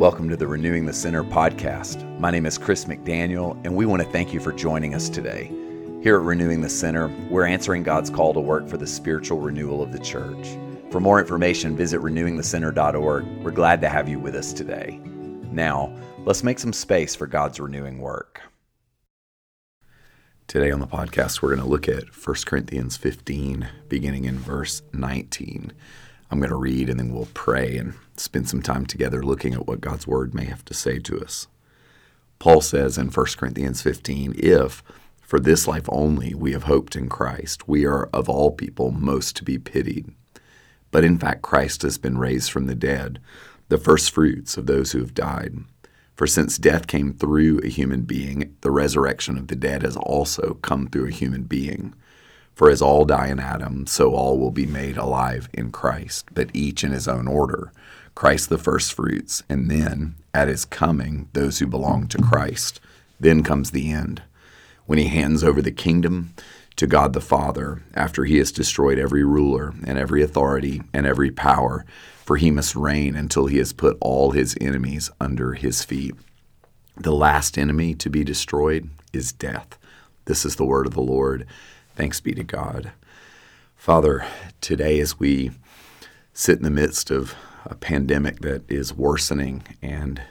Welcome to the Renewing the Center podcast. My name is Chris McDaniel, and we want to thank you for joining us today. Here at Renewing the Center, we're answering God's call to work for the spiritual renewal of the church. For more information, visit renewingthecenter.org. We're glad to have you with us today. Now, let's make some space for God's renewing work. Today on the podcast, we're going to look at 1 Corinthians 15, beginning in verse 19. I'm going to read and then we'll pray and spend some time together looking at what God's word may have to say to us. Paul says in 1 Corinthians 15, If for this life only we have hoped in Christ, we are of all people most to be pitied. But in fact, Christ has been raised from the dead, the first fruits of those who have died. For since death came through a human being, the resurrection of the dead has also come through a human being. For as all die in Adam, so all will be made alive in Christ, but each in his own order. Christ the firstfruits, and then, at his coming, those who belong to Christ. Then comes the end, when he hands over the kingdom to God the Father, after he has destroyed every ruler and every authority and every power, for he must reign until he has put all his enemies under his feet. The last enemy to be destroyed is death. This is the word of the Lord. Thanks be to God. Father, today as we sit in the midst of a pandemic that is worsening and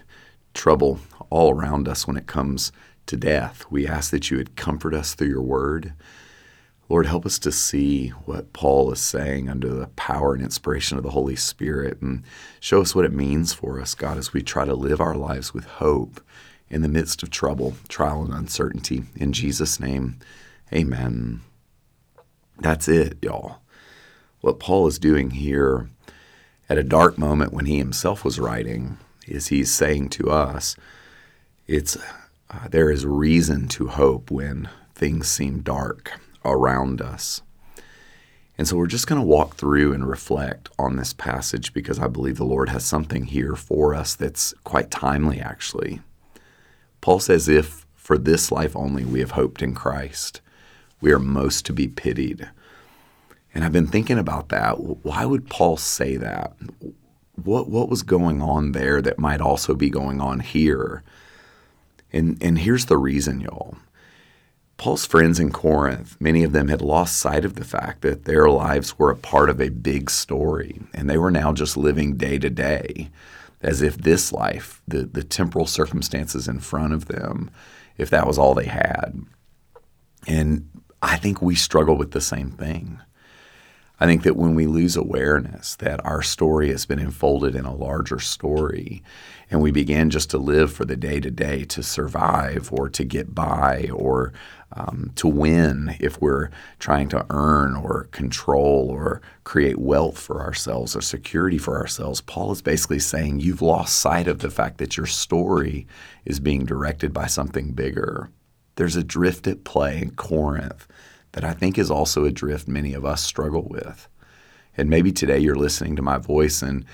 trouble all around us when it comes to death, we ask that you would comfort us through your word. Lord, help us to see what Paul is saying under the power and inspiration of the Holy Spirit and show us what it means for us, God, as we try to live our lives with hope in the midst of trouble, trial, and uncertainty. In Jesus' name, amen. That's it, y'all. What Paul is doing here at a dark moment when he himself was writing is he's saying to us, it's uh, there is reason to hope when things seem dark around us. And so we're just going to walk through and reflect on this passage because I believe the Lord has something here for us that's quite timely, actually. Paul says, If for this life only we have hoped in Christ, we are most to be pitied. And I've been thinking about that. Why would Paul say that? What what was going on there that might also be going on here? And and here's the reason, y'all. Paul's friends in Corinth, many of them had lost sight of the fact that their lives were a part of a big story, and they were now just living day to day as if this life, the, the temporal circumstances in front of them, if that was all they had. And I think we struggle with the same thing. I think that when we lose awareness that our story has been enfolded in a larger story and we begin just to live for the day to day to survive or to get by or um, to win if we're trying to earn or control or create wealth for ourselves or security for ourselves, Paul is basically saying you've lost sight of the fact that your story is being directed by something bigger. There's a drift at play in Corinth that I think is also a drift many of us struggle with. And maybe today you're listening to my voice, and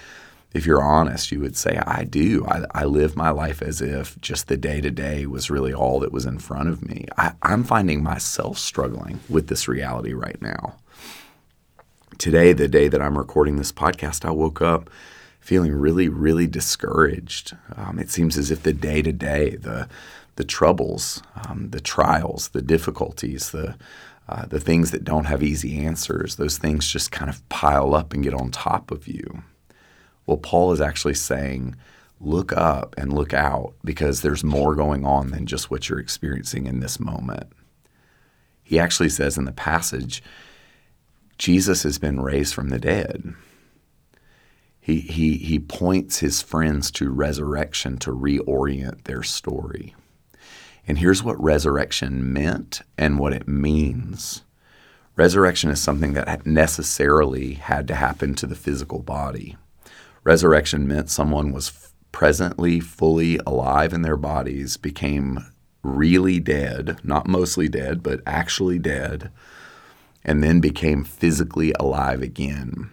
if you're honest, you would say, I do. I, I live my life as if just the day to day was really all that was in front of me. I, I'm finding myself struggling with this reality right now. Today, the day that I'm recording this podcast, I woke up feeling really, really discouraged. Um, it seems as if the day to day, the the troubles, um, the trials, the difficulties, the uh, the things that don't have easy answers, those things just kind of pile up and get on top of you. Well, Paul is actually saying, look up and look out because there's more going on than just what you're experiencing in this moment. He actually says in the passage, Jesus has been raised from the dead. He, he, he points his friends to resurrection to reorient their story. And here's what resurrection meant and what it means. Resurrection is something that necessarily had to happen to the physical body. Resurrection meant someone was presently fully alive in their bodies, became really dead, not mostly dead, but actually dead, and then became physically alive again.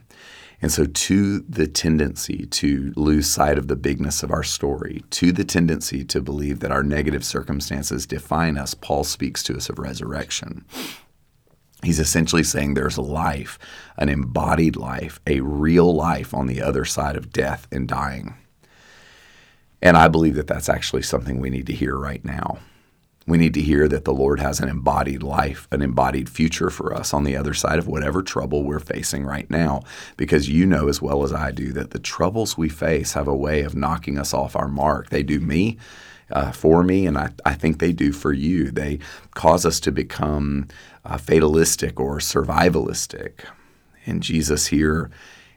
And so, to the tendency to lose sight of the bigness of our story, to the tendency to believe that our negative circumstances define us, Paul speaks to us of resurrection. He's essentially saying there's life, an embodied life, a real life on the other side of death and dying. And I believe that that's actually something we need to hear right now. We need to hear that the Lord has an embodied life, an embodied future for us on the other side of whatever trouble we're facing right now. Because you know as well as I do that the troubles we face have a way of knocking us off our mark. They do me. Uh, for me, and I, I think they do for you. They cause us to become uh, fatalistic or survivalistic. And Jesus here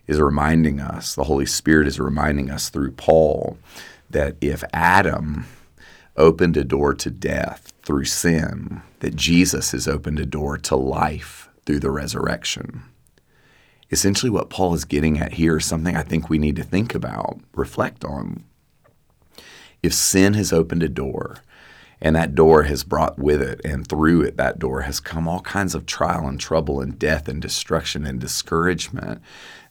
is reminding us, the Holy Spirit is reminding us through Paul, that if Adam opened a door to death through sin, that Jesus has opened a door to life through the resurrection. Essentially, what Paul is getting at here is something I think we need to think about, reflect on. If sin has opened a door, and that door has brought with it, and through it, that door has come all kinds of trial and trouble and death and destruction and discouragement.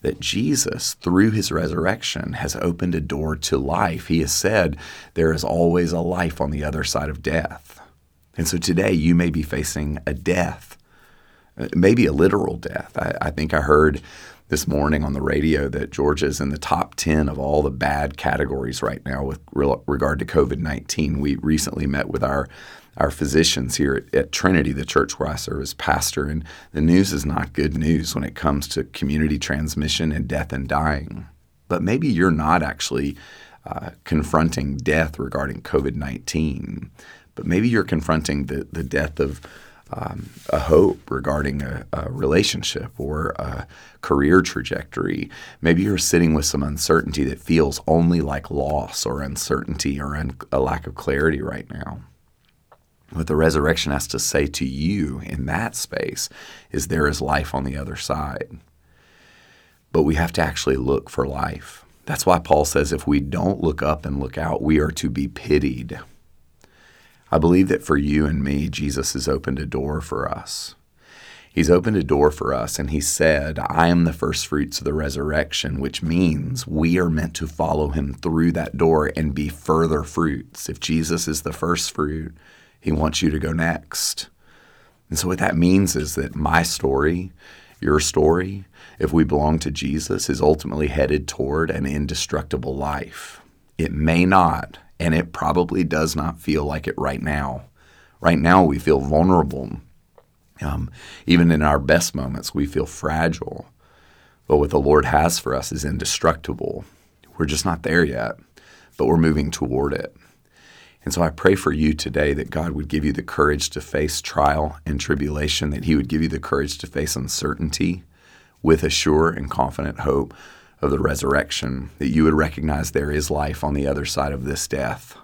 That Jesus, through his resurrection, has opened a door to life. He has said there is always a life on the other side of death. And so today you may be facing a death, uh, maybe a literal death. I, I think I heard this morning on the radio that Georgia is in the top 10 of all the bad categories right now with regard to COVID 19. We recently met with our our physicians here at, at, Trinity, the church where I serve as pastor, and the news is not good news when it comes to community transmission and death and dying. But maybe you're not actually uh, confronting death regarding COVID 19, but maybe you're confronting the, the death of um, a hope regarding a, a, relationship or a career trajectory. Maybe you're sitting with some uncertainty that feels only like loss or uncertainty or un- a lack of clarity right now. What the resurrection has to say to you in that space is there is life on the other side. But we have to actually look for life. That's why Paul says if we don't look up and look out, we are to be pitied. I believe that for you and me, Jesus has opened a door for us. He's opened a door for us, and He said, I am the first fruits of the resurrection, which means we are meant to follow Him through that door and be further fruits. If Jesus is the first fruit, He wants you to go next. And so, what that means is that my story, your story, if we belong to Jesus, is ultimately headed toward an indestructible life. It may not and it probably does not feel like it right now. Right now, we feel vulnerable. Um, even in our best moments, we feel fragile. But what the Lord has for us is indestructible. We're just not there yet, but we're moving toward it. And so I pray for you today that God would give you the courage to face trial and tribulation, that He would give you the courage to face uncertainty with a sure and confident hope of the resurrection, that you would recognize there is life on the other side of this death.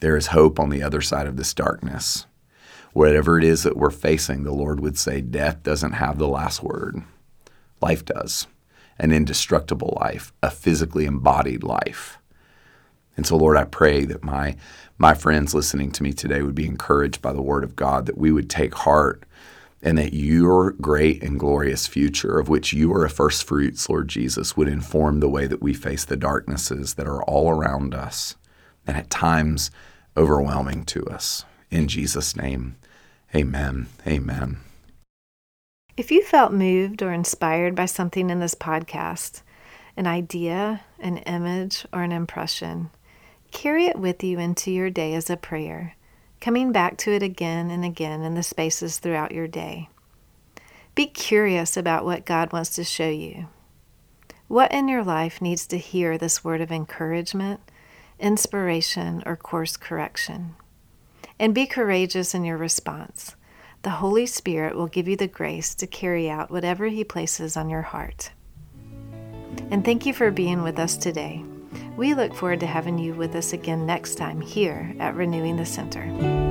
There is hope on the other side of this darkness. Whatever it is that we're facing, the Lord would say, Death doesn't have the last word. Life does. An indestructible life, a physically embodied life. And so, Lord, I pray that my, my friends listening to me today would be encouraged by the Word of God, that we would take heart and that your great and glorious future, of which you are a first fruits, Lord Jesus, would inform the way that we face the darknesses that are all around us and at times overwhelming to us. In Jesus' name, amen. Amen. If you felt moved or inspired by something in this podcast, an idea, an image, or an impression, carry it with you into your day as a prayer coming back to it again and again in the spaces throughout your day. Be curious about what God wants to show you. What in your life needs to hear this word of encouragement, inspiration, or course correction? And be courageous in your response. The Holy Spirit will give you the grace to carry out whatever He places on your heart. And thank you for being with us today. We look forward to having you with us again next time here at Renewing the Center.